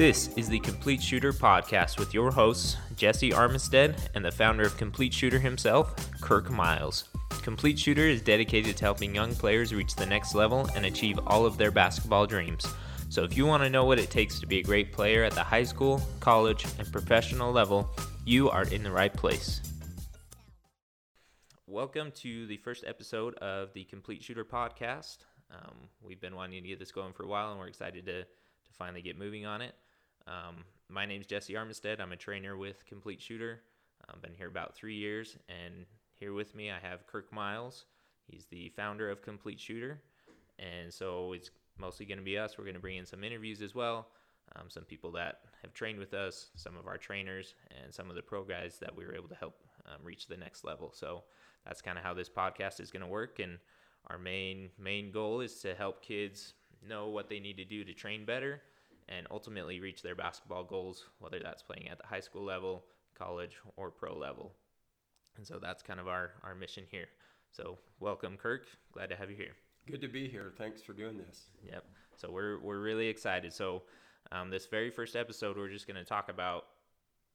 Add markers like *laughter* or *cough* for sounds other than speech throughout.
This is the Complete Shooter podcast with your hosts, Jesse Armistead and the founder of Complete Shooter himself, Kirk Miles. Complete Shooter is dedicated to helping young players reach the next level and achieve all of their basketball dreams. So if you want to know what it takes to be a great player at the high school, college, and professional level, you are in the right place. Welcome to the first episode of the Complete Shooter podcast. Um, we've been wanting to get this going for a while, and we're excited to, to finally get moving on it. Um, my name is Jesse Armistead. I'm a trainer with Complete Shooter. I've been here about three years, and here with me I have Kirk Miles. He's the founder of Complete Shooter, and so it's mostly going to be us. We're going to bring in some interviews as well, um, some people that have trained with us, some of our trainers, and some of the pro guys that we were able to help um, reach the next level. So that's kind of how this podcast is going to work, and our main main goal is to help kids know what they need to do to train better and ultimately reach their basketball goals, whether that's playing at the high school level, college, or pro level. And so that's kind of our, our mission here. So welcome, Kirk. Glad to have you here. Good to be here. Thanks for doing this. Yep. So we're we're really excited. So um, this very first episode, we're just going to talk about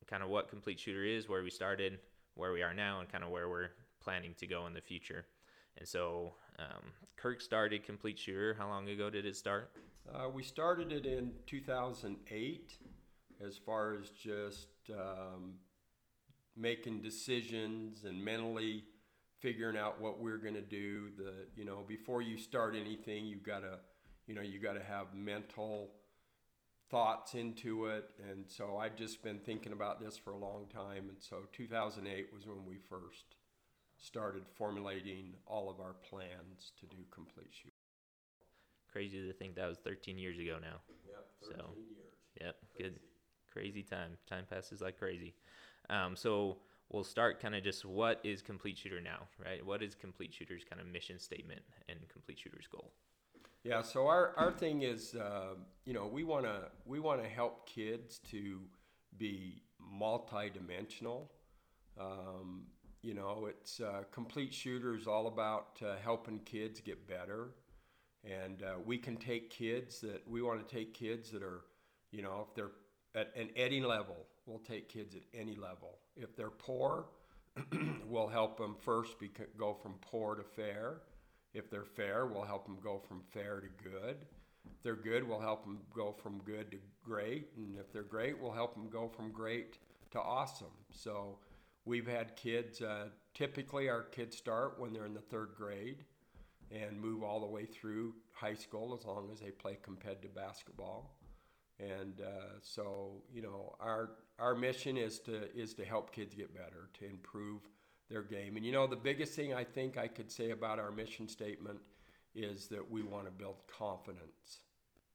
kind of what Complete Shooter is, where we started, where we are now, and kind of where we're planning to go in the future. And so um, Kirk started Complete Shooter. How long ago did it start? Uh, we started it in 2008 as far as just um, making decisions and mentally figuring out what we're going to do. The you know before you start anything you got to you know you got to have mental thoughts into it. And so i've just been thinking about this for a long time. And so 2008 was when we first started formulating all of our plans to do complete shoot crazy to think that was 13 years ago now yep 13 So, years Yep, Crazy. good. Crazy time. Time passes like crazy. Um, so we'll start kind of just what is Complete Shooter now, right? What is Complete Shooter's kind of mission statement and Complete Shooter's goal? Yeah, so our, our thing is, uh, you know, we want to we want to help kids to be multidimensional. Um, you know, it's uh, complete shooter is all about uh, helping kids get better, and uh, we can take kids that we want to take kids that are, you know, if they're at an any level, we'll take kids at any level. If they're poor, *clears throat* we'll help them first go from poor to fair. If they're fair, we'll help them go from fair to good. If they're good, we'll help them go from good to great. And if they're great, we'll help them go from great to awesome. So we've had kids, uh, typically, our kids start when they're in the third grade and move all the way through high school as long as they play competitive basketball. And uh, so, you know, our our mission is to is to help kids get better, to improve their game. And you know, the biggest thing I think I could say about our mission statement is that we want to build confidence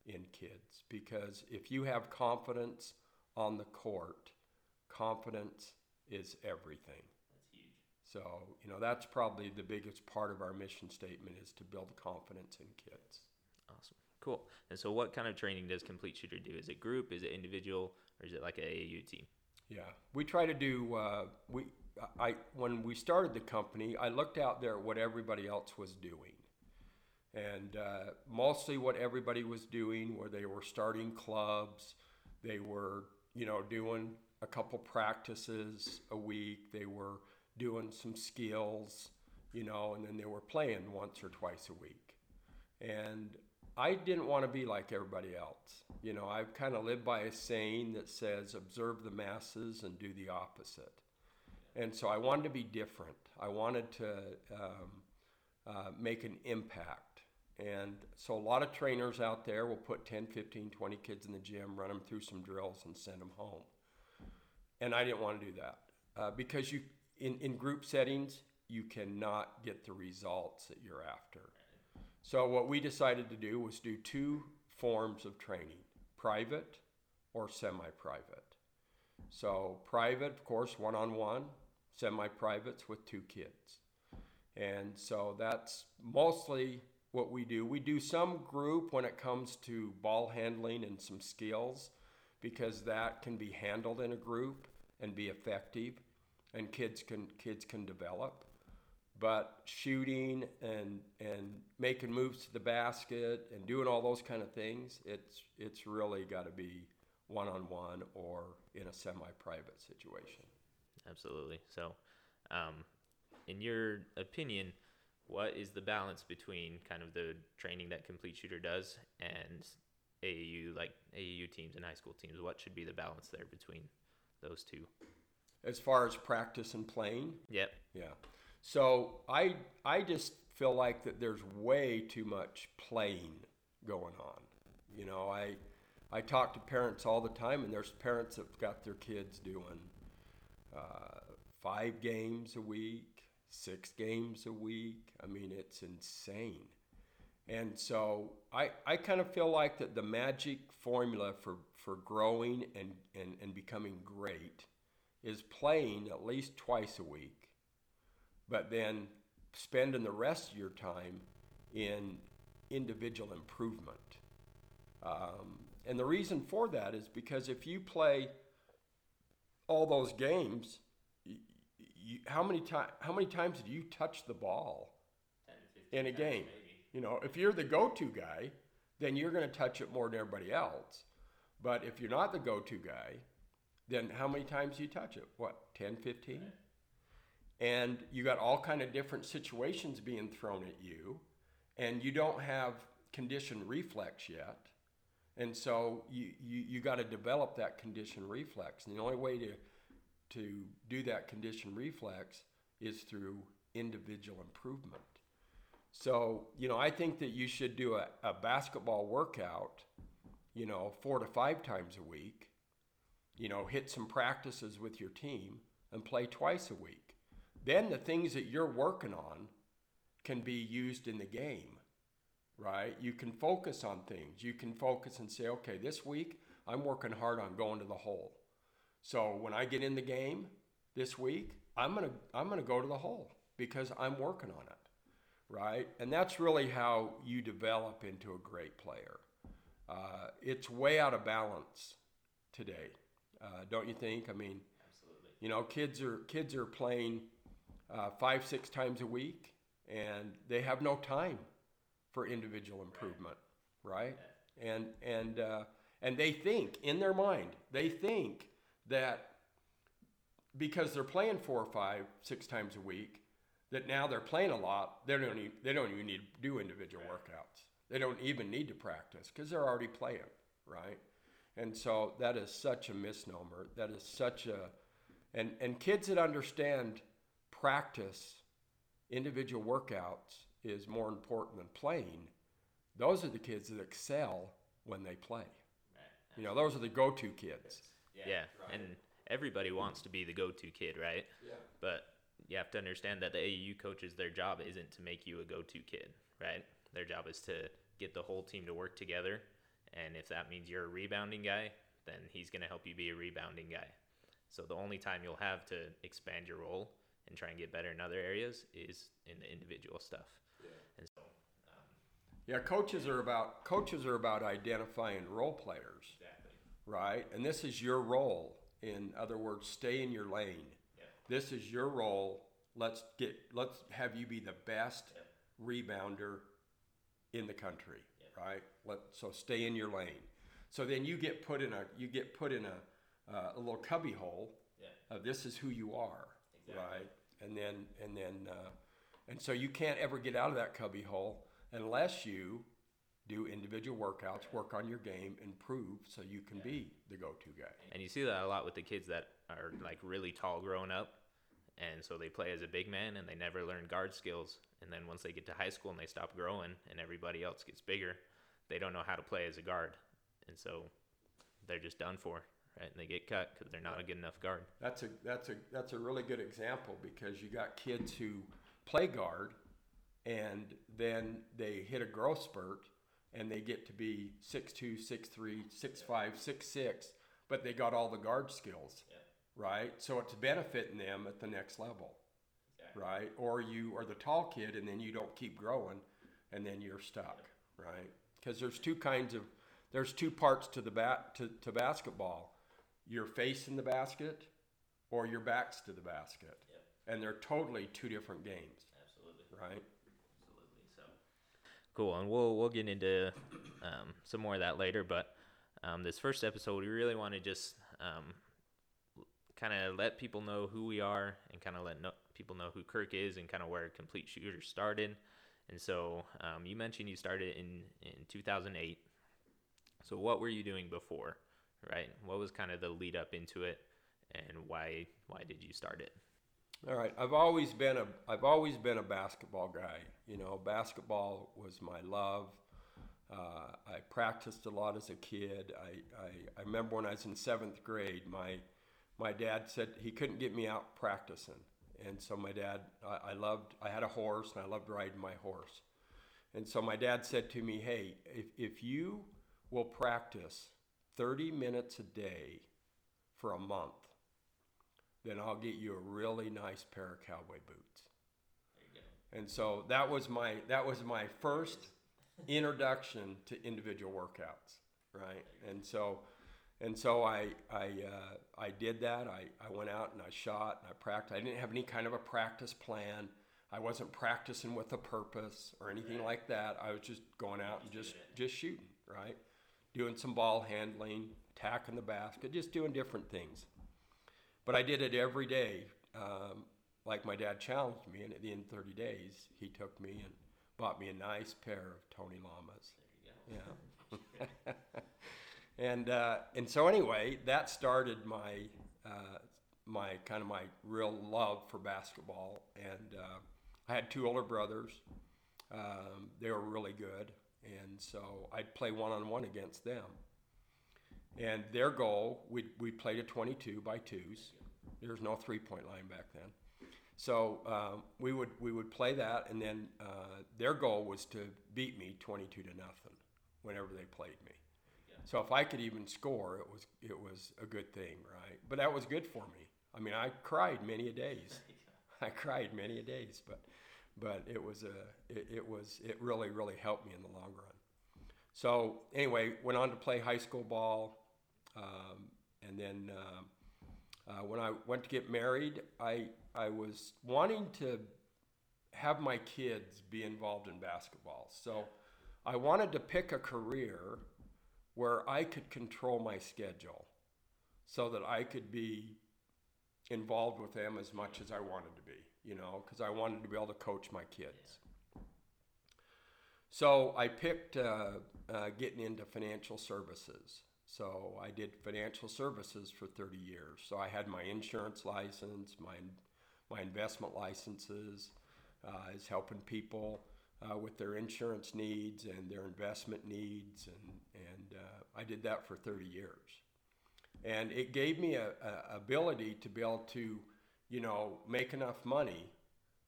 in kids because if you have confidence on the court, confidence is everything. So, you know, that's probably the biggest part of our mission statement is to build confidence in kids. Awesome. Cool. And so what kind of training does Complete Shooter do? Is it group? Is it individual? Or is it like a AAU team? Yeah, we try to do. Uh, we I when we started the company, I looked out there at what everybody else was doing, and uh, mostly what everybody was doing, where they were starting clubs, they were you know doing a couple practices a week, they were doing some skills, you know, and then they were playing once or twice a week, and I didn't want to be like everybody else. You know, I've kind of lived by a saying that says, observe the masses and do the opposite. And so I wanted to be different. I wanted to um, uh, make an impact. And so a lot of trainers out there will put 10, 15, 20 kids in the gym, run them through some drills, and send them home. And I didn't want to do that uh, because you, in, in group settings, you cannot get the results that you're after. So what we decided to do was do two forms of training, private or semi-private. So private, of course, one-on-one, semi-privates with two kids. And so that's mostly what we do. We do some group when it comes to ball handling and some skills because that can be handled in a group and be effective and kids can kids can develop but shooting and and making moves to the basket and doing all those kind of things it's it's really got to be one on one or in a semi private situation. Absolutely. So, um, in your opinion, what is the balance between kind of the training that Complete Shooter does and AAU, like AAU teams and high school teams? What should be the balance there between those two? As far as practice and playing, Yep. yeah. So I I just feel like that there's way too much playing going on. You know, I I talk to parents all the time, and there's parents that've got their kids doing uh, five games a week, six games a week. I mean, it's insane. And so I, I kind of feel like that the magic formula for, for growing and, and, and becoming great is playing at least twice a week, but then spending the rest of your time in individual improvement. Um, and the reason for that is because if you play all those games, you, you, how many times how many times do you touch the ball in a game? You know, if you're the go-to guy, then you're going to touch it more than everybody else. But if you're not the go-to guy, then how many times do you touch it? What, 10, 15? And you got all kind of different situations being thrown at you, and you don't have condition reflex yet. And so you, you, you got to develop that condition reflex. And the only way to, to do that condition reflex is through individual improvement. So, you know, I think that you should do a, a basketball workout, you know, four to five times a week, you know, hit some practices with your team and play twice a week. Then the things that you're working on can be used in the game, right? You can focus on things. You can focus and say, okay, this week I'm working hard on going to the hole. So when I get in the game this week, I'm gonna I'm gonna go to the hole because I'm working on it right? And that's really how you develop into a great player. Uh, it's way out of balance today, uh, don't you think? I mean, Absolutely. you know, kids are kids are playing uh, five six times a week, and they have no time for individual improvement, right? And and uh, and they think in their mind they think that because they're playing four or five six times a week that now they're playing a lot, they don't even, they don't even need to do individual workouts. They don't even need to practice because they're already playing, right? And so that is such a misnomer. That is such a, and and kids that understand practice, individual workouts is more important than playing. Those are the kids that excel when they play. You know, those are the go-to kids. Yeah. And everybody wants to be the go-to kid, right? Yeah. But you have to understand that the AAU coaches, their job isn't to make you a go-to kid, right? Their job is to get the whole team to work together, and if that means you're a rebounding guy, then he's going to help you be a rebounding guy. So the only time you'll have to expand your role and try and get better in other areas is in the individual stuff. And so, um, Yeah, coaches are about coaches are about identifying role players, exactly. right? And this is your role. In other words, stay in your lane. Yeah. This is your role. Let's get let's have you be the best rebounder in the country, right? Let so stay in your lane. So then you get put in a you get put in a uh, a little cubby hole. Yeah. Uh, this is who you are, Exactly. right? And then and then uh, and so you can't ever get out of that cubby hole unless you do individual workouts, work on your game, improve, so you can be the go-to guy. And you see that a lot with the kids that are like really tall growing up. And so they play as a big man and they never learn guard skills. And then once they get to high school and they stop growing and everybody else gets bigger, they don't know how to play as a guard. And so they're just done for, right? And they get cut because they're not a good enough guard. That's a that's a that's a really good example because you got kids who play guard and then they hit a growth spurt and they get to be 6'2, 6'3, 6'5, 6'6, but they got all the guard skills. Right? So it's benefiting them at the next level. Right? Or you are the tall kid and then you don't keep growing and then you're stuck, right? Because there's two kinds of there's two parts to the bat to, to basketball. Your face in the basket or your backs to the basket. And they're totally two different games, Absolutely. right? Absolutely. So cool, and we'll we'll get into um, some more of that later. But um, this first episode, we really want to just um, kind of let people know who we are and kind of let no- people know who Kirk is and kind of where Complete Shooter started. And so um, you mentioned you started in, in 2008. So what were you doing before, right? What was kind of the lead up into it, and why why did you start it? All right, I've always been a I've always been a basketball guy. You know, basketball was my love. Uh, I practiced a lot as a kid. I, I, I remember when I was in seventh grade, my my dad said he couldn't get me out practicing, and so my dad I, I loved I had a horse and I loved riding my horse, and so my dad said to me, "Hey, if if you will practice 30 minutes a day for a month, then I'll get you a really nice pair of cowboy boots." And so that was my that was my first introduction to individual workouts, right? And so and so I I uh, I did that. I, I went out and I shot and I practiced. I didn't have any kind of a practice plan. I wasn't practicing with a purpose or anything Right. like that. I was just going out and Just just shooting, right? Doing some ball handling, attacking the basket, just doing different things. But I did it every day. Um, like my dad challenged me, and at the end of 30 days, he took me and bought me a nice pair of Tony Lamas. Yeah. *laughs* *laughs* and uh, and so anyway, that started my uh, my kind of my real love for basketball. And uh, I had two older brothers. Um, they were really good, and so I'd play one on one against them. And their goal, we we played a 22 by twos. There was no three point line back then. So um, we would we would play that, and then uh, their goal was to beat me 22 to nothing whenever they played me. So if I could even score, it was it was a good thing, right? But that was good for me. I mean, I cried many a days. *laughs* I cried many a days, but but it was a it, it was it really really helped me in the long run. So anyway, went on to play high school ball, um, and then um uh, when I went to get married, I I was wanting to have my kids be involved in basketball. So I wanted to pick a career where I could control my schedule so that I could be involved with them as much as I wanted to be, you know, because I wanted to be able to coach my kids. So I picked uh, uh, getting into financial services. So I did financial services for 30 years. So I had my insurance license, my my investment licenses, uh, is helping people uh, with their insurance needs and their investment needs, and and uh, I did that for 30 years, and it gave me a, a ability to be able to, you know, make enough money,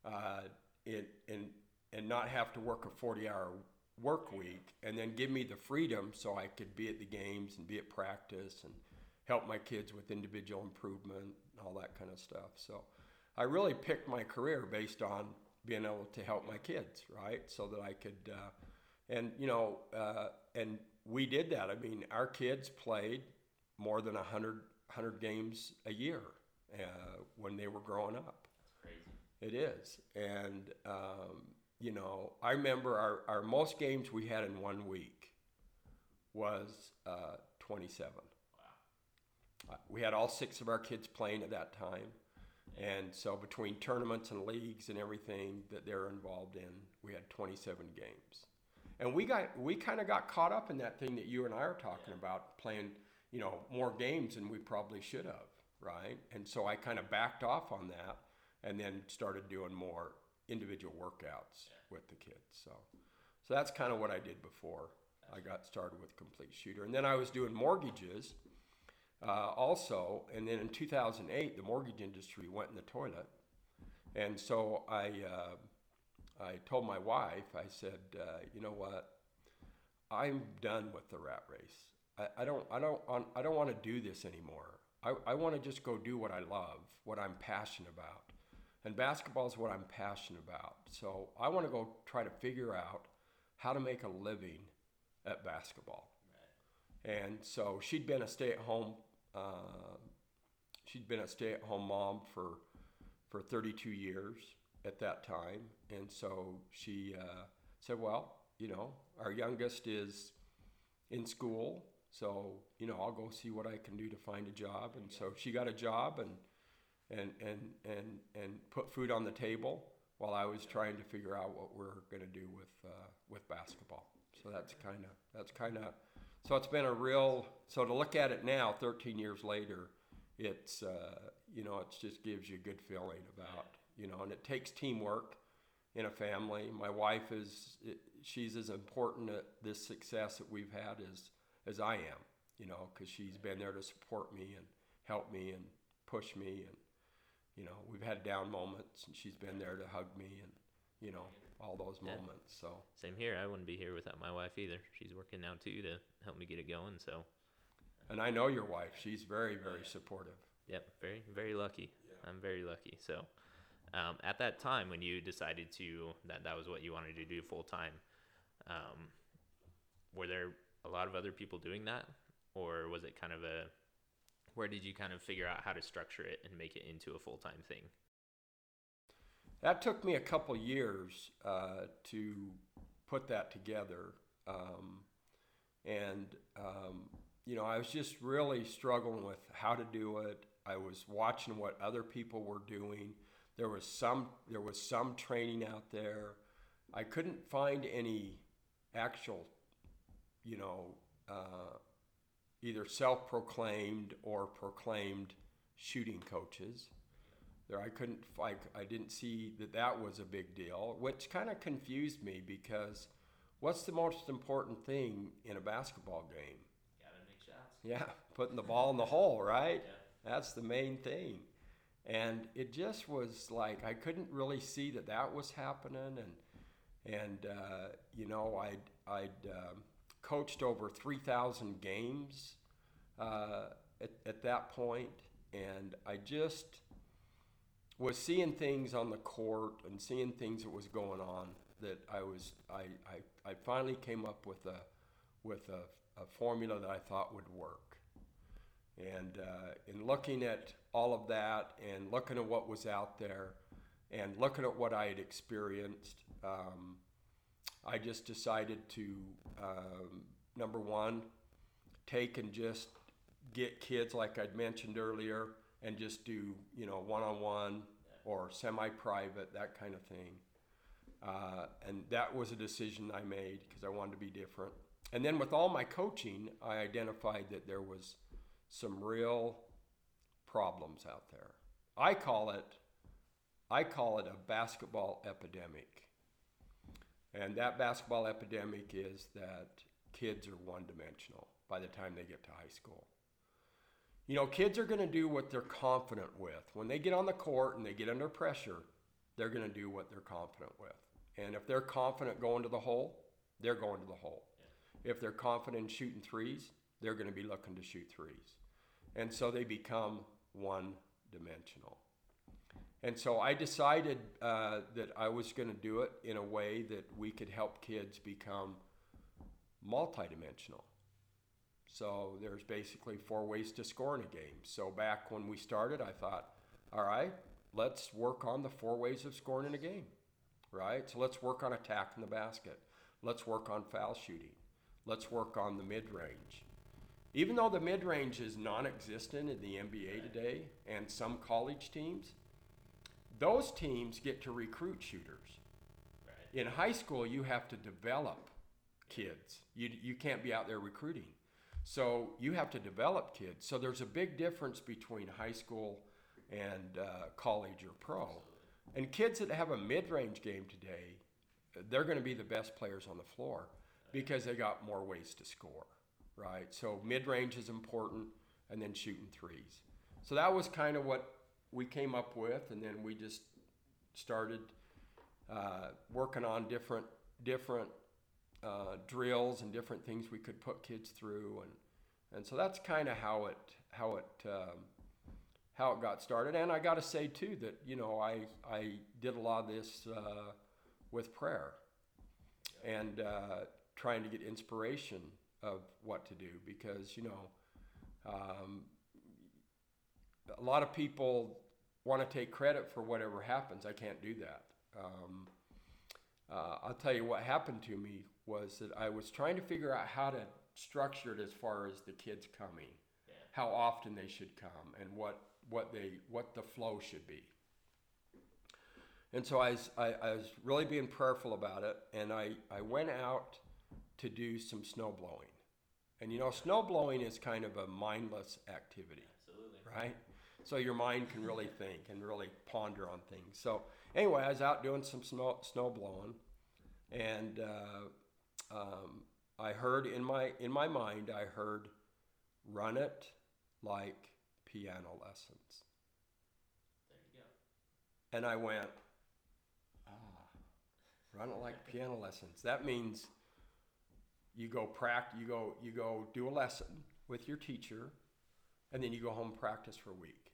uh, in, in and not have to work a 40-hour work week, and then give me the freedom so I could be at the games and be at practice and help my kids with individual improvement and all that kind of stuff. So I really picked my career based on being able to help my kids, right? So that I could, uh, and you know, uh, and we did that. I mean, our kids played more than 100, 100 games a year uh, when they were growing up. Crazy. It is. And, um, you know, I remember our, our most games we had in one week was uh, 27. Uh, We had all six of our kids playing at that time. And so between tournaments and leagues and everything that they're involved in, we had 27 games. And we got we kind of got caught up in that thing that you and I are talking about, playing, you know, more games than we probably should have, right? And so I kind of backed off on that and then started doing more individual workouts with the kids. So so that's kind of what I did before I got started with Complete Shooter. And then I was doing mortgages uh, also. And then in 2008, the mortgage industry went in the toilet. And so I, uh, I told my wife, I said, uh, you know what? I'm done with the rat race. I, I don't, I don't, I don't want to do this anymore. I, I want to just go do what I love, what I'm passionate about. And basketball is what I'm passionate about. So I want to go try to figure out how to make a living at basketball. And so she'd been a stay-at-home. Uh, she'd been a stay-at-home mom for for 32 years at that time, and so she uh, said, "Well, you know, our youngest is in school, So you know, I'll go see what I can do to find a job. And so she got a job and and and and and put food on the table while I was trying to figure out what we're going to do with uh, with basketball. So that's kind of that's kind of so it's been a real so to look at it now, 13 years later, it's uh, you know it just gives you a good feeling about you know, and it takes teamwork in a family. My wife is she's as important at this success that we've had as as I am, you know, because she's been there to support me and help me and push me and you know we've had down moments and she's been there to hug me and you know all those yeah. moments so. Same here i wouldn't be here without my wife either. She's working now too to help me get it going so. And i know your wife she's very very supportive. Yep very very lucky. Yeah. i'm very lucky so um, at that time when you decided to that that was what you wanted to do full time um, were there a lot of other people doing that? Or was it kind of a where did you kind of figure out how to structure it and make it into a full time thing? That took me a couple years uh, to put that together. Um, and, um, you know, I was just really struggling with how to do it. I was watching what other people were doing. There was some there was some training out there. I couldn't find any actual, you know, uh, either self-proclaimed or proclaimed shooting coaches. There, I couldn't, I, I didn't see that that was a big deal, which kind of confused me because what's the most important thing in a basketball game? Gotta make shots. Yeah, putting the ball in the hole, right? Yeah. That's the main thing. And it just was like I couldn't really see that that was happening, and and uh, you know I'd I'd um, coached over 3,000 games uh, at, at that point, and I just was seeing things on the court and seeing things that was going on that I was I, I, I finally came up with a with a, a formula that I thought would work. And uh, in looking at all of that and looking at what was out there and looking at what I had experienced, um, I just decided to, um, number one, take and just get kids, like I'd mentioned earlier, and just do, you know, one on one or semi private, that kind of thing. Uh, and that was a decision I made because I wanted to be different. And then with all my coaching, I identified that there was some real problems out there. I call it I call it a basketball epidemic. And that basketball epidemic is that kids are one dimensional by the time they get to high school. You know, kids are going to do what they're confident with. When they get on the court and they get under pressure, they're going to do what they're confident with. And if they're confident going to the hole, they're going to the hole. If they're confident in shooting threes, they're going to be looking to shoot threes. And so they become one dimensional. And so I decided uh, that I was going to do it in a way that we could help kids become multidimensional. So there's basically four ways to score in a game. So back when we started, I thought, all right, let's work on the four ways of scoring in a game, right? So let's work on attacking the basket. Let's work on foul shooting. Let's work on the mid range. Even though the mid range is non existent in the NBA today and some college teams, those teams get to recruit shooters. Right. In high school, you have to develop kids. You, you can't be out there recruiting. So you have to develop kids. So there's a big difference between high school and uh, college or pro. And kids that have a mid range game today, they're going to be the best players on the floor because they got more ways to score, right? So mid range is important, and then shooting threes. So that was kind of what we came up with, and then we just started uh, working on different different uh, drills and different things we could put kids through, and and so that's kind of how it how it um, how it got started. And I got to say too that you know I I did a lot of this uh, with prayer and uh, trying to get inspiration of what to do because you know um, a lot of people want to take credit for whatever happens. I can't do that. Um, uh, I'll tell you what happened to me was that I was trying to figure out how to structure it as far as the kids coming, Yeah. how often they should come, and what what they what the flow should be. And so I was, I, I was really being prayerful about it, and I, I went out to do some snow blowing. And you know, snow blowing is kind of a mindless activity Absolutely. right? So your mind can really *laughs* think and really ponder on things. So anyway, I was out doing some snow, snow blowing, and uh, um, I heard in my in my mind, I heard, "Run it like piano lessons," There you go. and I went, "Ah, run it like piano lessons." That means you go practice, you go you go do a lesson with your teacher, and then you go home practice for a week.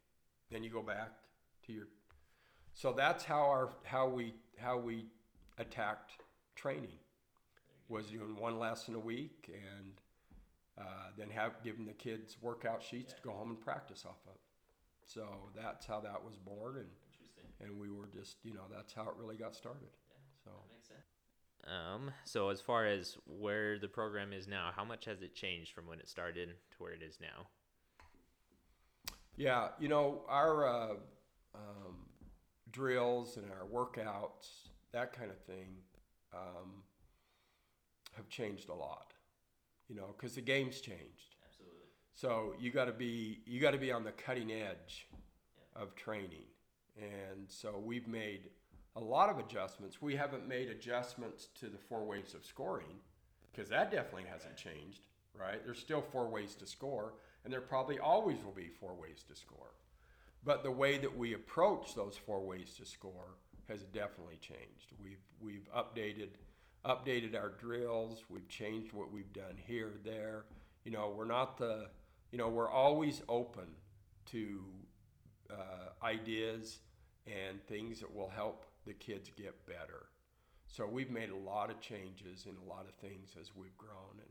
Then you go back to your. So that's how our how we how we attacked training was doing one lesson a week and uh, then have giving the kids workout sheets to go home and practice off of. So that's how that was born, and Interesting. and we were just you know that's how it really got started. So That makes sense. Um, so as far as where the program is now, how much has it changed from when it started to where it is now? Yeah, you know, our uh, um, drills and our workouts, that kind of thing, um, have changed a lot. You know, because the game's changed. Absolutely. So you got to be you got to be on the cutting edge of training, and so we've made a lot of adjustments. We haven't made adjustments to the four ways of scoring because that definitely hasn't changed. Right? There's still four ways to score, and there probably always will be four ways to score. But the way that we approach those four ways to score has definitely changed. We've we've updated updated our drills. We've changed what we've done here, there. You know, we're not the, you know, we're always open to uh, ideas and things that will help the kids get better. So we've made a lot of changes in a lot of things as we've grown. And,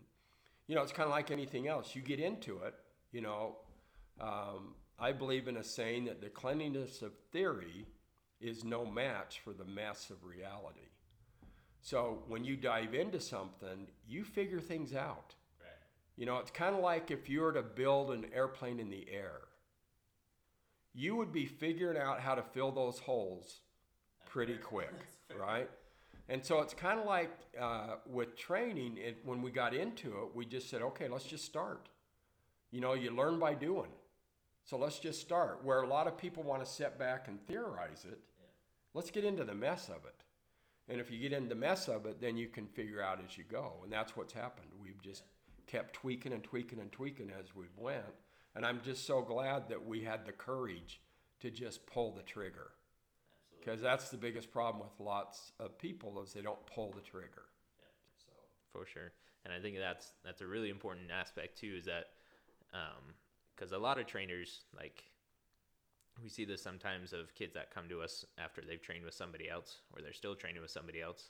you know, it's kind of like anything else. You get into it, you know. Um, I believe in a saying that the cleanliness of theory is no match for the mess of reality. So when you dive into something, you figure things out. Right. You know, it's kind of like if you were to build an airplane in the air, you would be figuring out how to fill those holes pretty quick, *laughs* right? And so it's kind of like uh, with training, it, when we got into it, we just said, okay, let's just start. You know, you learn by doing. So let's just start. Where a lot of people want to sit back and theorize it, let's get into the mess of it. And if you get into the mess of it, then you can figure out as you go. And that's what's happened. We've just kept tweaking and tweaking and tweaking as we went. And I'm just so glad that we had the courage to just pull the trigger. Because that's the biggest problem with lots of people is they don't pull the trigger. So for sure. And I think that's that's a really important aspect too. Is that um, because a lot of trainers like we see this sometimes of kids that come to us after they've trained with somebody else or they're still training with somebody else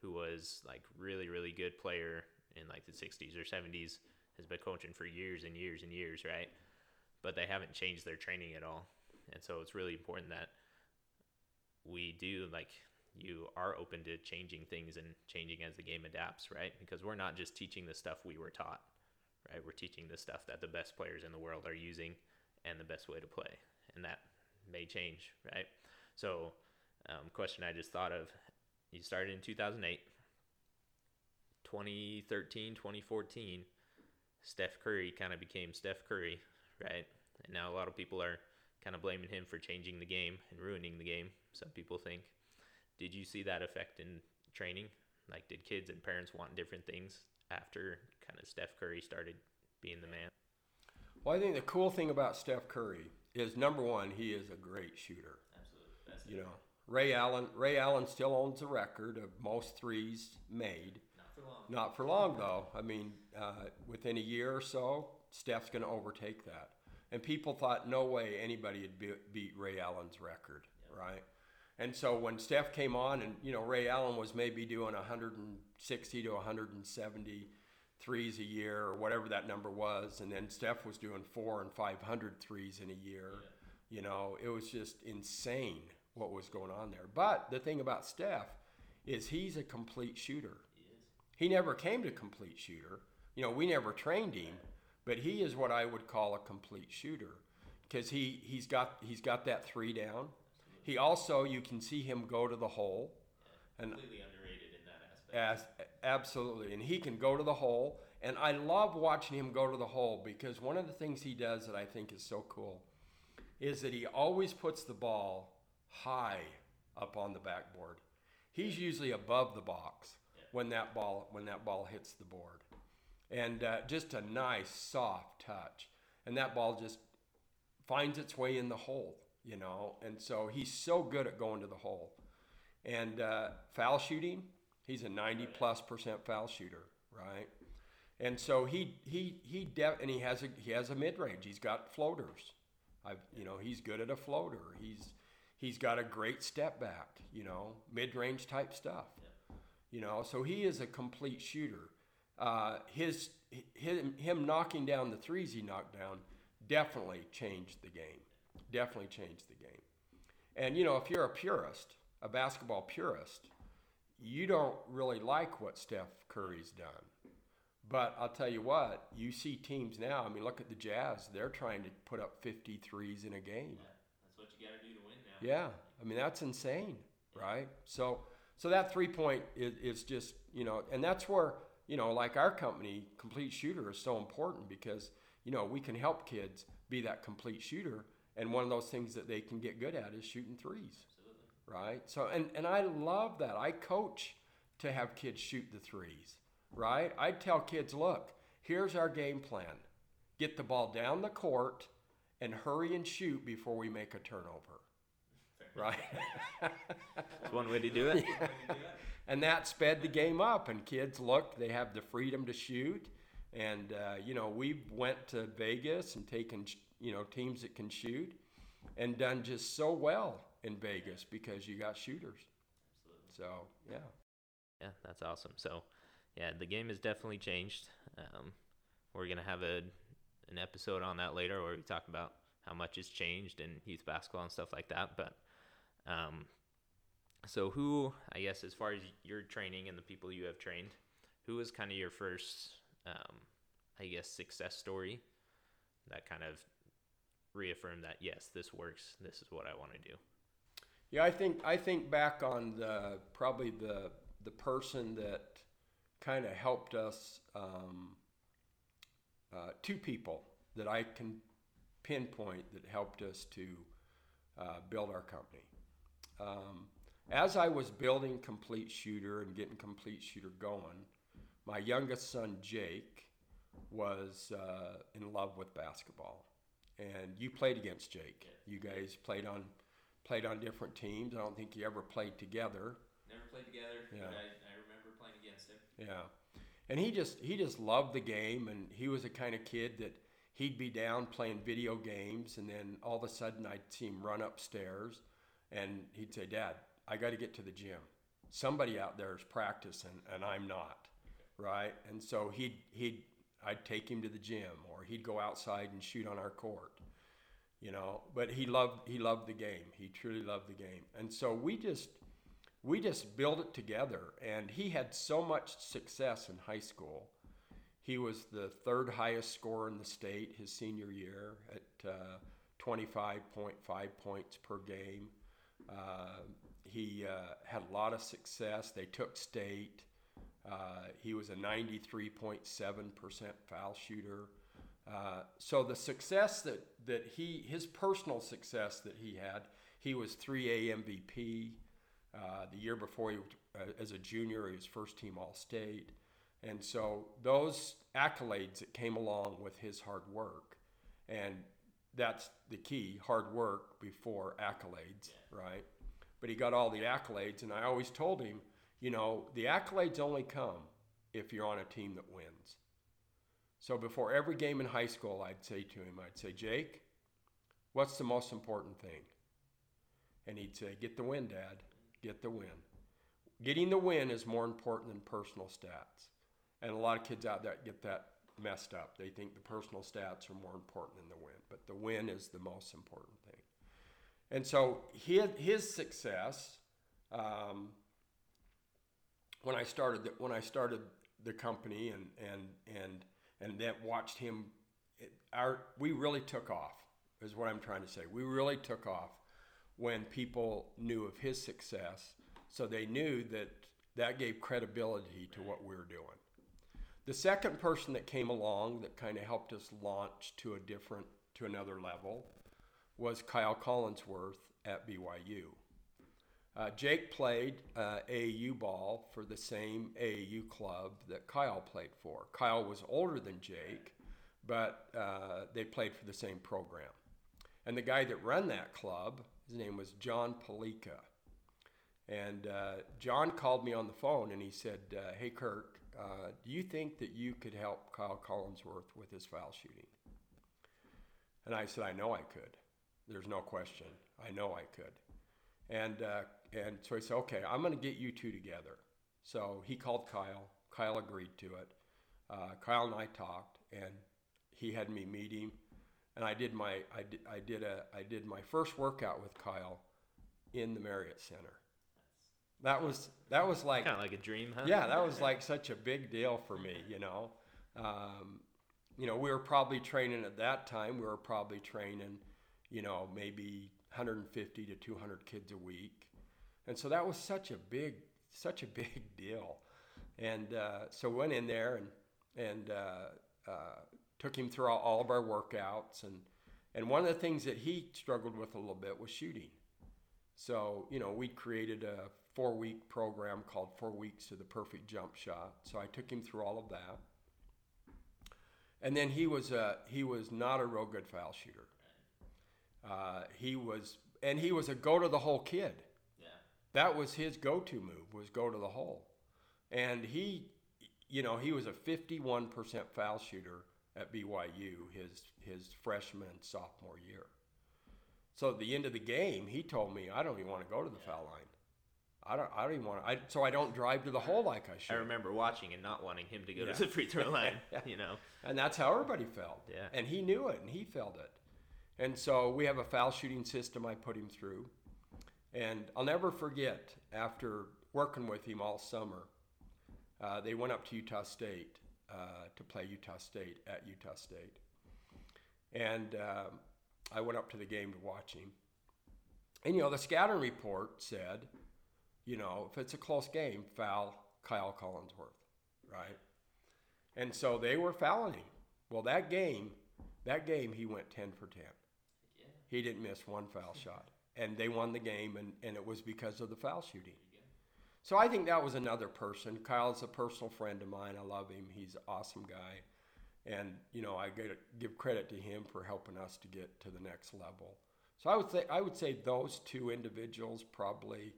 who was like really really good player in like the 60s or 70s has been coaching for years and years and years right but they haven't changed their training at all and so it's really important that we do like you are open to changing things and changing as the game adapts, right? Because we're not just teaching the stuff we were taught, right? We're teaching the stuff that the best players in the world are using and the best way to play. And that may change, right? So, um, question I just thought of you started in 2008, 2013, 2014, Steph Curry kind of became Steph Curry, right? And now a lot of people are kind of blaming him for changing the game and ruining the game. Some people think. Did you see that effect in training? Like, did kids and parents want different things after kind of Steph Curry started being the man? Well, I think the cool thing about Steph Curry is number one, he is a great shooter. Absolutely. That's You know, Ray Allen. Ray Allen still owns the record of most threes made. Not for long. Not for long though. I mean, uh, within a year or so, Steph's going to overtake that. And people thought no way anybody would be, beat Ray Allen's record, right? And so when Steph came on, and you know Ray Allen was maybe doing 160 to 170 threes a year or whatever that number was, and then Steph was doing four and 500 threes in a year. You know, it was just insane what was going on there. But the thing about Steph is he's a complete shooter. He. He never came to complete shooter. You know, we never trained him, but he is what I would call a complete shooter because he, he's, got, he's got that three down. He also, you can see him go to the hole. And Completely underrated in that aspect. as, absolutely. And he can go to the hole. And I love watching him go to the hole because one of the things he does that I think is so cool is that he always puts the ball high up on the backboard. He's usually above the box when that ball when that ball hits the board, and uh, just a nice soft touch, and that ball just finds its way in the hole, you know. And so he's so good at going to the hole, and uh, foul shooting, he's a ninety plus percent foul shooter, right? And so he he he de- and he has a he has a mid range. He's got floaters. I you know he's good at a floater. He's he's got a great step back. You know mid range type stuff. You know so he is a complete shooter. Uh, his him, him knocking down the threes he knocked down definitely changed the game. Definitely changed the game. And you know if you're a purist, a basketball purist, you don't really like what Steph Curry's done. But I'll tell you what, you see teams now. I mean, look at the Jazz. They're trying to put up 53s in a game. That's what you got to do to win now. Yeah, I mean that's insane, right? So, so that three point is, is just you know, and that's where you know, like our company, Complete Shooter, is so important because you know we can help kids be that complete shooter, and one of those things that they can get good at is shooting threes, right? So, and and I love that. I coach to have kids shoot the threes, right? I tell kids, look, here's our game plan: get the ball down the court and hurry and shoot before we make a turnover, right? *laughs* That's one way to do it. and that sped the game up and kids look they have the freedom to shoot and uh, you know we went to vegas and taken you know teams that can shoot and done just so well in vegas because you got shooters so yeah Yeah, that's awesome. So, yeah, the game has definitely changed. Um, we're gonna have a an episode on that later, where we talk about how much has changed in youth basketball and stuff like that. But, um, so who, I guess, as far as your training and the people you have trained, who was kind of your first, um, I guess, success story that kind of reaffirmed that yes, this works. This is what I want to do. Yeah, I think I think back on the probably the the person that kind of helped us. Um, uh, two people that I can pinpoint that helped us to uh, build our company. Um, as I was building Complete Shooter and getting Complete Shooter going, my youngest son Jake was uh, in love with basketball, and you played against Jake. You guys played on played on different teams. I don't think you ever played together. Never played together, Yeah. but I, I remember playing against him. Yeah, and he just he just loved the game, and he was the kind of kid that he'd be down playing video games, and then all of a sudden I'd see him run upstairs, and he'd say, "Dad, I got to get to the gym. Somebody out there is practicing, and I'm not." Right, and so he'd he'd I'd take him to the gym, or he'd go outside and shoot on our court you know but he loved he loved the game. He truly loved the game. And so we just we just built it together. And he had so much success in high school. He was the third highest scorer in the state his senior year at uh, 25.5 points per game. Uh, he uh, had a lot of success. They took state. Uh, he was a 93.7% foul shooter uh, so the success that, that he, his personal success that he had, he was 3A MVP. Uh, the year before, he, uh, as a junior, he was first team All State. And so those accolades that came along with his hard work, and that's the key hard work before accolades, right? But he got all the accolades, and I always told him, you know, the accolades only come if you're on a team that wins. So before every game in high school, I'd say to him, I'd say, Jake, what's the most important thing? And he'd say, Get the win, Dad. Get the win. Getting the win is more important than personal stats. And a lot of kids out there get that messed up. They think the personal stats are more important than the win, but the win is the most important thing. And so his, his success, um, when I started, when I started the company and and and then watched him. It, our we really took off. Is what I'm trying to say. We really took off when people knew of his success, so they knew that that gave credibility to what we were doing. The second person that came along that kind of helped us launch to a different to another level was Kyle Collinsworth at BYU. Uh, Jake played uh, AAU ball for the same AAU club that Kyle played for. Kyle was older than Jake, but uh, they played for the same program. And the guy that ran that club, his name was John Palika. And uh, John called me on the phone and he said, uh, Hey, Kirk, uh, do you think that you could help Kyle Collinsworth with his foul shooting? And I said, I know I could. There's no question. I know I could. And, uh, and so he said, okay, I'm going to get you two together. So he called Kyle. Kyle agreed to it. Uh, Kyle and I talked, and he had me meet him. And I did my I did, I did a I did my first workout with Kyle in the Marriott Center. That was that was like kind of like a dream, huh? yeah, that was like such a big deal for me, you know. Um, you know, we were probably training at that time. We were probably training, you know, maybe 150 to 200 kids a week, and so that was such a big, such a *laughs* big deal. And uh, so went in there and and uh, uh, took him through all, all of our workouts, and and one of the things that he struggled with a little bit was shooting. So you know, we created a four week program called Four Weeks to the Perfect Jump Shot. So I took him through all of that. And then he was a, he was not a real good foul shooter. Uh, he was and he was a go to the hole kid. Yeah. That was his go to move was go to the hole. And he you know, he was a 51% foul shooter at BYU his his freshman sophomore year. So at the end of the game, he told me, "I don't even want to go to the foul line. I don't. I don't even want. To, I, so I don't drive to the hole like I should." I remember watching and not wanting him to go Yeah. to the free throw line. *laughs* You know. And that's how everybody felt. Yeah. And he knew it and he felt it. And so we have a foul shooting system I put him through. And I'll never forget after working with him all summer, uh, they went up to Utah State uh, to play Utah State at Utah State. And um I went up to the game to watch him. And, you know, the scouting report said, you know, if it's a close game, foul Kyle Collinsworth, right? And so they were fouling him. Well, that game, that game, he went 10 for 10. He didn't miss one foul *laughs* shot. And they won the game, and, and it was because of the foul shooting. So I think that was another person. Kyle's a personal friend of mine. I love him. He's an awesome guy. And, you know, I gotta give credit to him for helping us to get to the next level. So I would say I would say those two individuals probably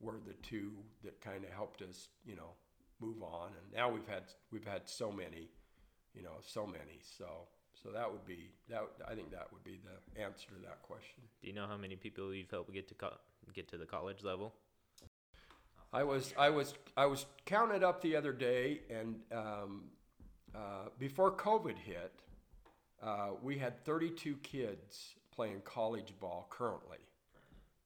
were the two that kind of helped us, you know, move on. And now we've had we've had so many, you know, so many. So so that would be that. I think that would be the answer to that question. Do you know how many people you've helped get to co- get to the college level? I was I was I was counted up the other day, and um, uh, before COVID hit, uh, we had 32 kids playing college ball currently.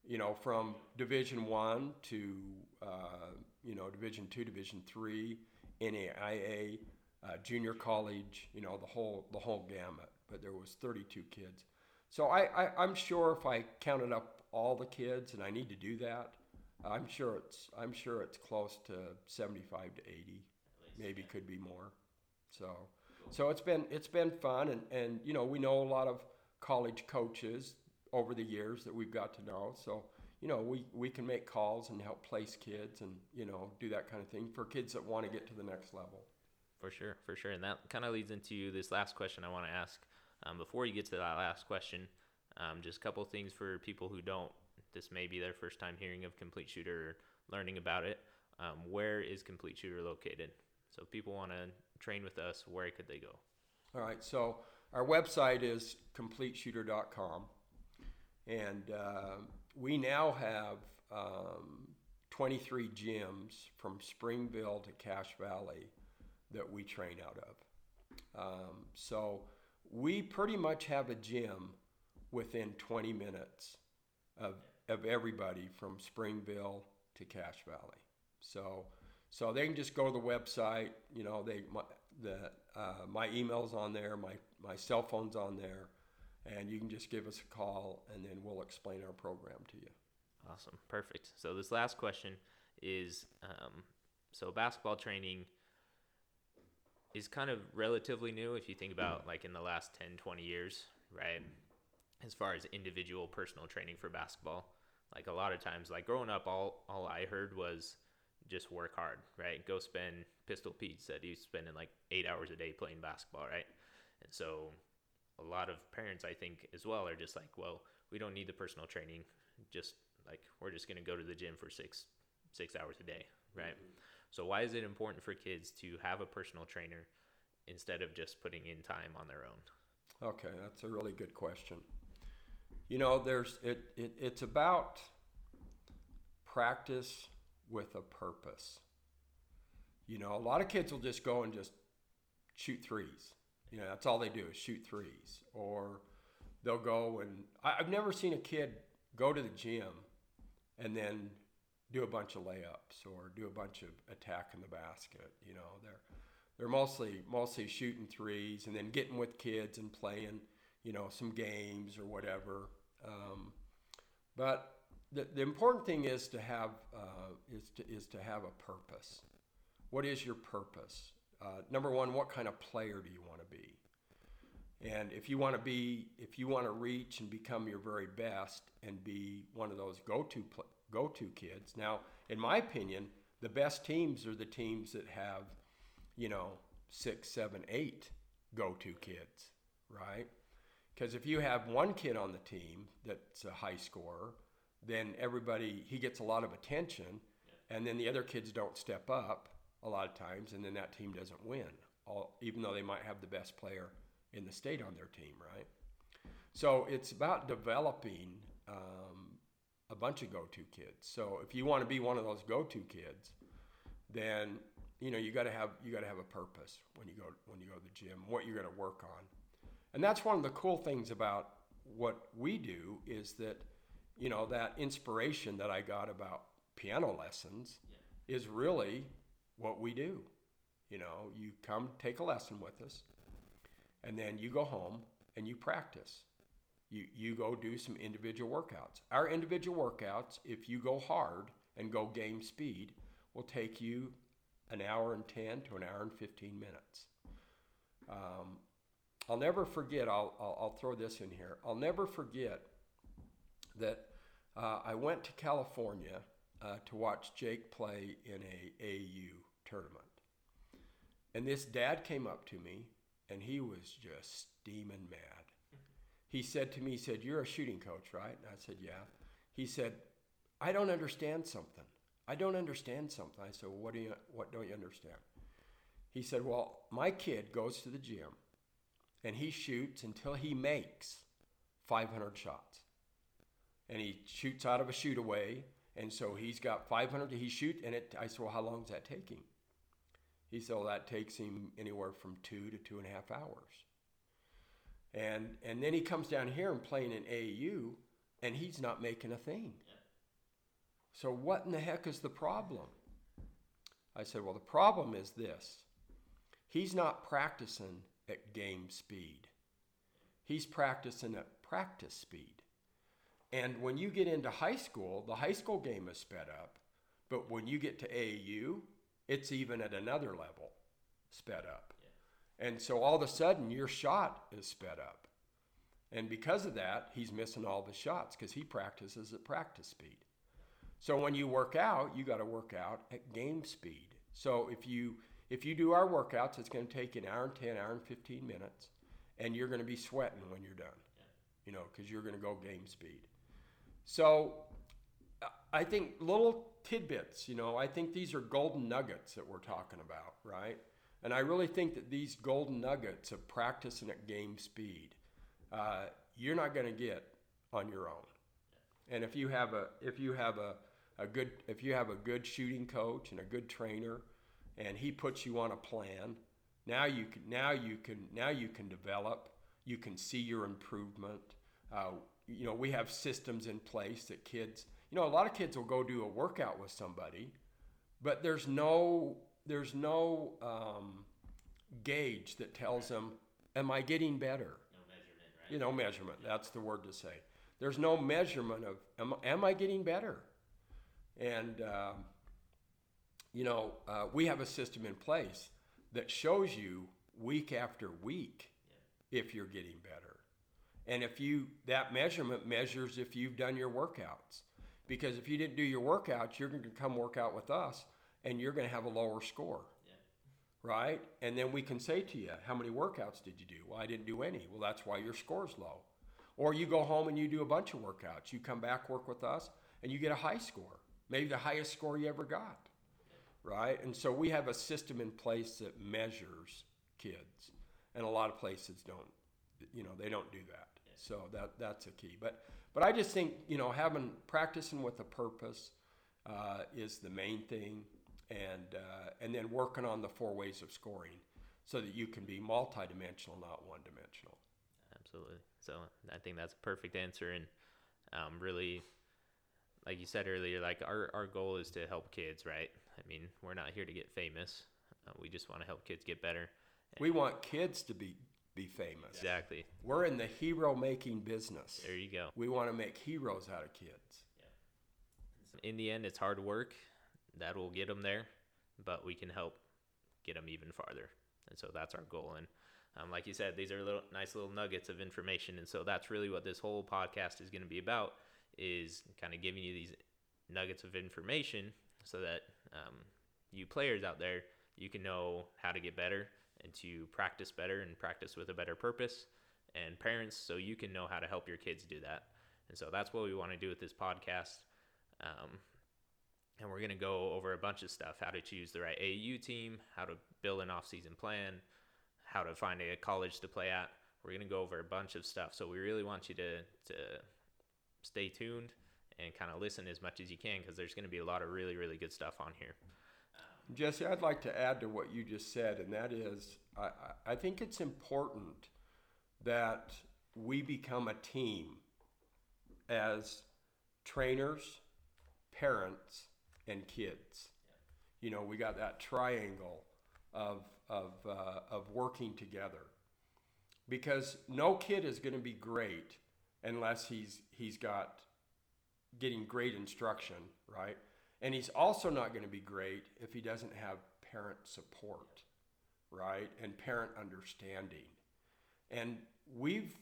You know, from Division One to uh, you know Division Two, Division Three, NAIA, uh, junior college. You know the whole the whole gamut. But there was 32 kids. So I, I I'm sure if I counted up all the kids, and I need to do that, I'm sure it's I'm sure it's close to 75 to 80, maybe could be more. So so it's been it's been fun, and and you know we know a lot of college coaches over the years that we've got to know. So you know we we can make calls and help place kids, and you know do that kind of thing for kids that want to get to the next level. For sure, for sure. And that kind of leads into this last question I want to ask. Um, before you get to that last question, um, just a couple things for people who don't. This may be their first time hearing of Complete Shooter or learning about it. Um, where is Complete Shooter located? So if people want to train with us, where could they go? All right, so our website is completeshooter.com, and uh, we now have um, 23 gyms from Springville to Cache Valley that we train out of. Um, so we pretty much have a gym within 20 minutes of, of everybody from Springville to Cache Valley. So, So they can just go to the website. You know, they my, the uh, my email's on there, my my cell phone's on there, and you can just give us a call, and then we'll explain our program to you. Awesome, perfect. So this last question is, um, so basketball training is kind of relatively new if you think about like in the last 10 20 years right? As far as individual personal training for basketball like a lot of times like growing up all all i heard was just work hard right? Go spend pistol pete said he's spending like eight hours a day playing basketball right? And so a lot of parents i think as well are just like well we don't need the personal training. Just like we're just going to go to the gym for six six hours a day right? Mm-hmm. So why is it important for kids to have a personal trainer instead of just putting in time on their own okay that's a really good question you know, there's it, it it's about practice with a purpose. You know, a lot of kids will just go and just shoot threes. You know, that's all they do is shoot threes. Or they'll go and I, I've never seen a kid go to the gym and then do a bunch of layups or do a bunch of attack in the basket. You know, they're they're mostly mostly shooting threes and then getting with kids and playing, you know, some games or whatever. Um, but the, the important thing is to have uh, is to is to have a purpose. What is your purpose? Uh, number one, what kind of player do you want to be? And if you want to be, if you want to reach and become your very best and be one of those go-to pl- go-to kids. Now, in my opinion, the best teams are the teams that have, you know, six, seven, eight go-to kids, right? Because if you have one kid on the team that's a high scorer, then everybody, he gets a lot of attention, and then the other kids don't step up a lot of times, and then that team doesn't win, all, even though they might have the best player in the state on their team, right? So it's about developing um, a bunch of go-to kids. So if you want to be one of those go-to kids, then you know you got to have you got to have a purpose when you go when you go to the gym, what you're going to work on. And that's one of the cool things about what we do is that, you know, that inspiration that I got about piano lessons yeah. is really what we do. You know, you come take a lesson with us, and then you go home and you practice. You, you go do some individual workouts. Our individual workouts, if you go hard and go game speed, will take you an hour and 10 to an hour and 15 minutes. Um, I'll never forget, I'll, I'll, I'll, throw this in here. I'll never forget that uh, I went to California uh, to watch Jake play in a AU tournament. And this dad came up to me and he was just steaming mad. He said to me, he said, You're a shooting coach, right? And I said, Yeah. He said, I don't understand something. I don't understand something. I said, well, what do you what don't you understand? He said, Well, my kid goes to the gym and he shoots until he makes 500 shots. And he shoots out of a shoot away, and so he's got 500. He shoot, and it. I said, well, how long is that taking? He said, well, that takes him anywhere from two to two and a half hours. And and then he comes down here and playing in AAU, and he's not making a thing. So what in the heck is the problem? I said, well, the problem is this. He's not practicing at game speed. He's practicing at practice speed. And when you get into high school, the high school game is sped up. But when you get to AAU, it's even at another level sped up. And so all of a sudden, your shot is sped up. And because of that, he's missing all the shots because he practices at practice speed. So when you work out, you got to work out at game speed. So if you if you do our workouts, it's going to take an hour and 10, hour and 15 minutes, and you're going to be sweating when you're done, you know, because you're going to go game speed. So I think little tidbits, you know, I think these are golden nuggets that we're talking about, right? And I really think that these golden nuggets of practicing at game speed, uh, you're not going to get on your own. And if you have a if you have a, a good if you have a good shooting coach and a good trainer, and he puts you on a plan. Now you can now you can now you can develop. You can see your improvement. Uh, you know we have systems in place that kids. You know a lot of kids will go do a workout with somebody, but there's no there's no um, gauge that tells them, "Am I getting better?" No measurement, right? You know, measurement. That's the word to say. There's no measurement of, "Am, am I getting better?" And um, you know, uh, we have a system in place that shows you week after week if you're getting better. And if you that measurement measures if you've done your workouts. Because if you didn't do your workouts, you're going to come work out with us and you're going to have a lower score. Right? And then we can say to you, how many workouts did you do? Well, I didn't do any. Well, that's why your score's low. Or you go home and you do a bunch of workouts. You come back, work with us, and you get a high score. Maybe the highest score you ever got. Right? And so we have a system in place that measures kids. And a lot of places don't, you know, they don't do that. So that that's a key. But but I just think you know having practicing with a purpose uh, is the main thing, and uh, and then working on the four ways of scoring, so that you can be multidimensional, not one dimensional. Absolutely. So I think that's a perfect answer, and um, really, like you said earlier, like our our goal is to help kids, right? I mean, we're not here to get famous. Uh, we just want to help kids get better. We want kids to be be famous. Exactly. We're in the hero making business. There you go. We want to make heroes out of kids. Yeah. In the end, it's hard work that will get them there, but we can help get them even farther. And so that's our goal. And um, like you said, these are little nice little nuggets of information. And so that's really what this whole podcast is going to be about is kind of giving you these nuggets of information so that um, you players out there, you can know how to get better and to practice better and practice with a better purpose. And parents, so you can know how to help your kids do that. And so that's what we want to do with this podcast. Um, and we're going to go over a bunch of stuff how to choose the right AAU team, how to build an off-season plan, how to find a college to play at. We're going to go over a bunch of stuff. So we really want you to, to stay tuned and kind of listen as much as you can because there's going to be a lot of really, really good stuff on here. Jesse, I'd like to add to what you just said, and that is I, I think it's important that we become a team as trainers, parents, and kids. You know, we got that triangle of, of, uh, of working together. Because no kid is going to be great unless he's, he's got getting great instruction, right? And he's also not going to be great if he doesn't have parent support, right? And parent understanding. And we've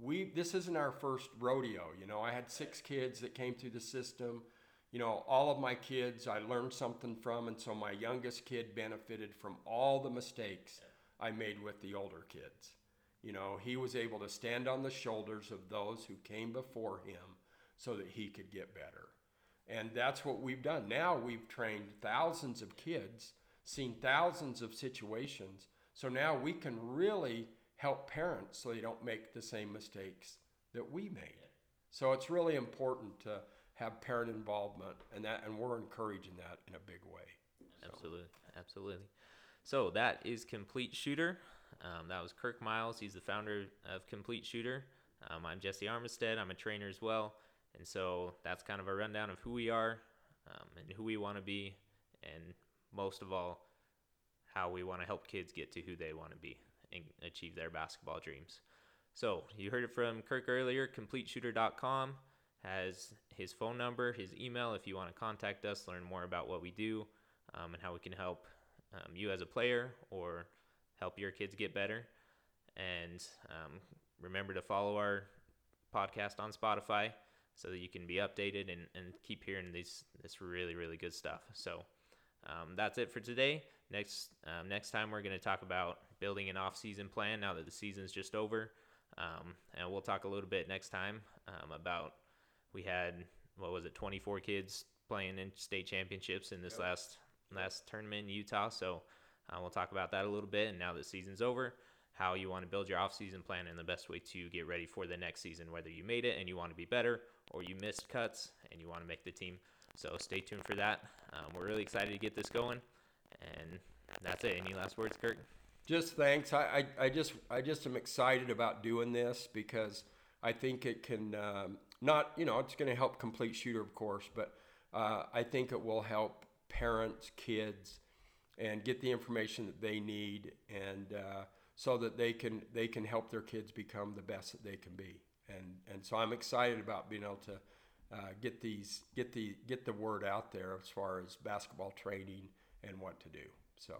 we this isn't our first rodeo, you know. I had six kids that came through the system. You know, all of my kids I learned something from and so my youngest kid benefited from all the mistakes I made with the older kids. You know, he was able to stand on the shoulders of those who came before him so that he could get better. And that's what we've done. Now we've trained thousands of kids, seen thousands of situations. So now we can really help parents so they don't make the same mistakes that we made. So it's really important to have parent involvement and that and we're encouraging that in a big way. So. Absolutely, absolutely. So that is Complete Shooter. Um, that was Kirk Miles. He's the founder of Complete Shooter. Um, I'm Jesse Armistead. I'm a trainer as well. And so that's kind of a rundown of who we are um, and who we want to be, and most of all, how we want to help kids get to who they want to be and achieve their basketball dreams. So you heard it from Kirk earlier. CompleteShooter.com has his phone number, his email if you want to contact us, learn more about what we do, um, and how we can help um, you as a player or help your kids get better. And um, remember to follow our podcast on Spotify so that you can be updated and, and keep hearing these this really really good stuff. So um, that's it for today. Next um, next time we're going to talk about building an off season plan now that the season's just over, um, and we'll talk a little bit next time um, about we had what was it 24 kids playing in state championships in this Yep. last last tournament in Utah. So uh, we'll talk about that a little bit. And now that the season's over, how you want to build your off-season plan and the best way to get ready for the next season, whether you made it and you want to be better, or you missed cuts and you want to make the team. So stay tuned for that. Um, we're really excited to get this going, and that's it. Any last words, Kirk? Just thanks. I, I, I just I just am excited about doing this because I think it can um, not you know it's going to help complete shooter of course, but uh, I think it will help parents, kids, and get the information that they need, and uh, so that they can they can help their kids become the best that they can be. And and so I'm excited about being able to uh, get these get the get the word out there as far as basketball training and what to do. So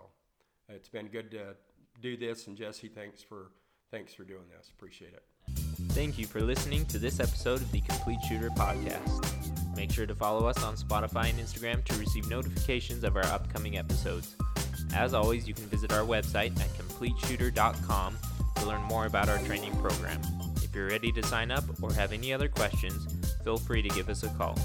it's been good to do this, and Jesse, thanks for thanks for doing this. Appreciate it. Thank you for listening to this episode of the Complete Shooter Podcast. Make sure to follow us on Spotify and Instagram to receive notifications of our upcoming episodes. As always, you can visit our website at completeshooter.com to learn more about our training program. If you're ready to sign up or have any other questions, feel free to give us a call.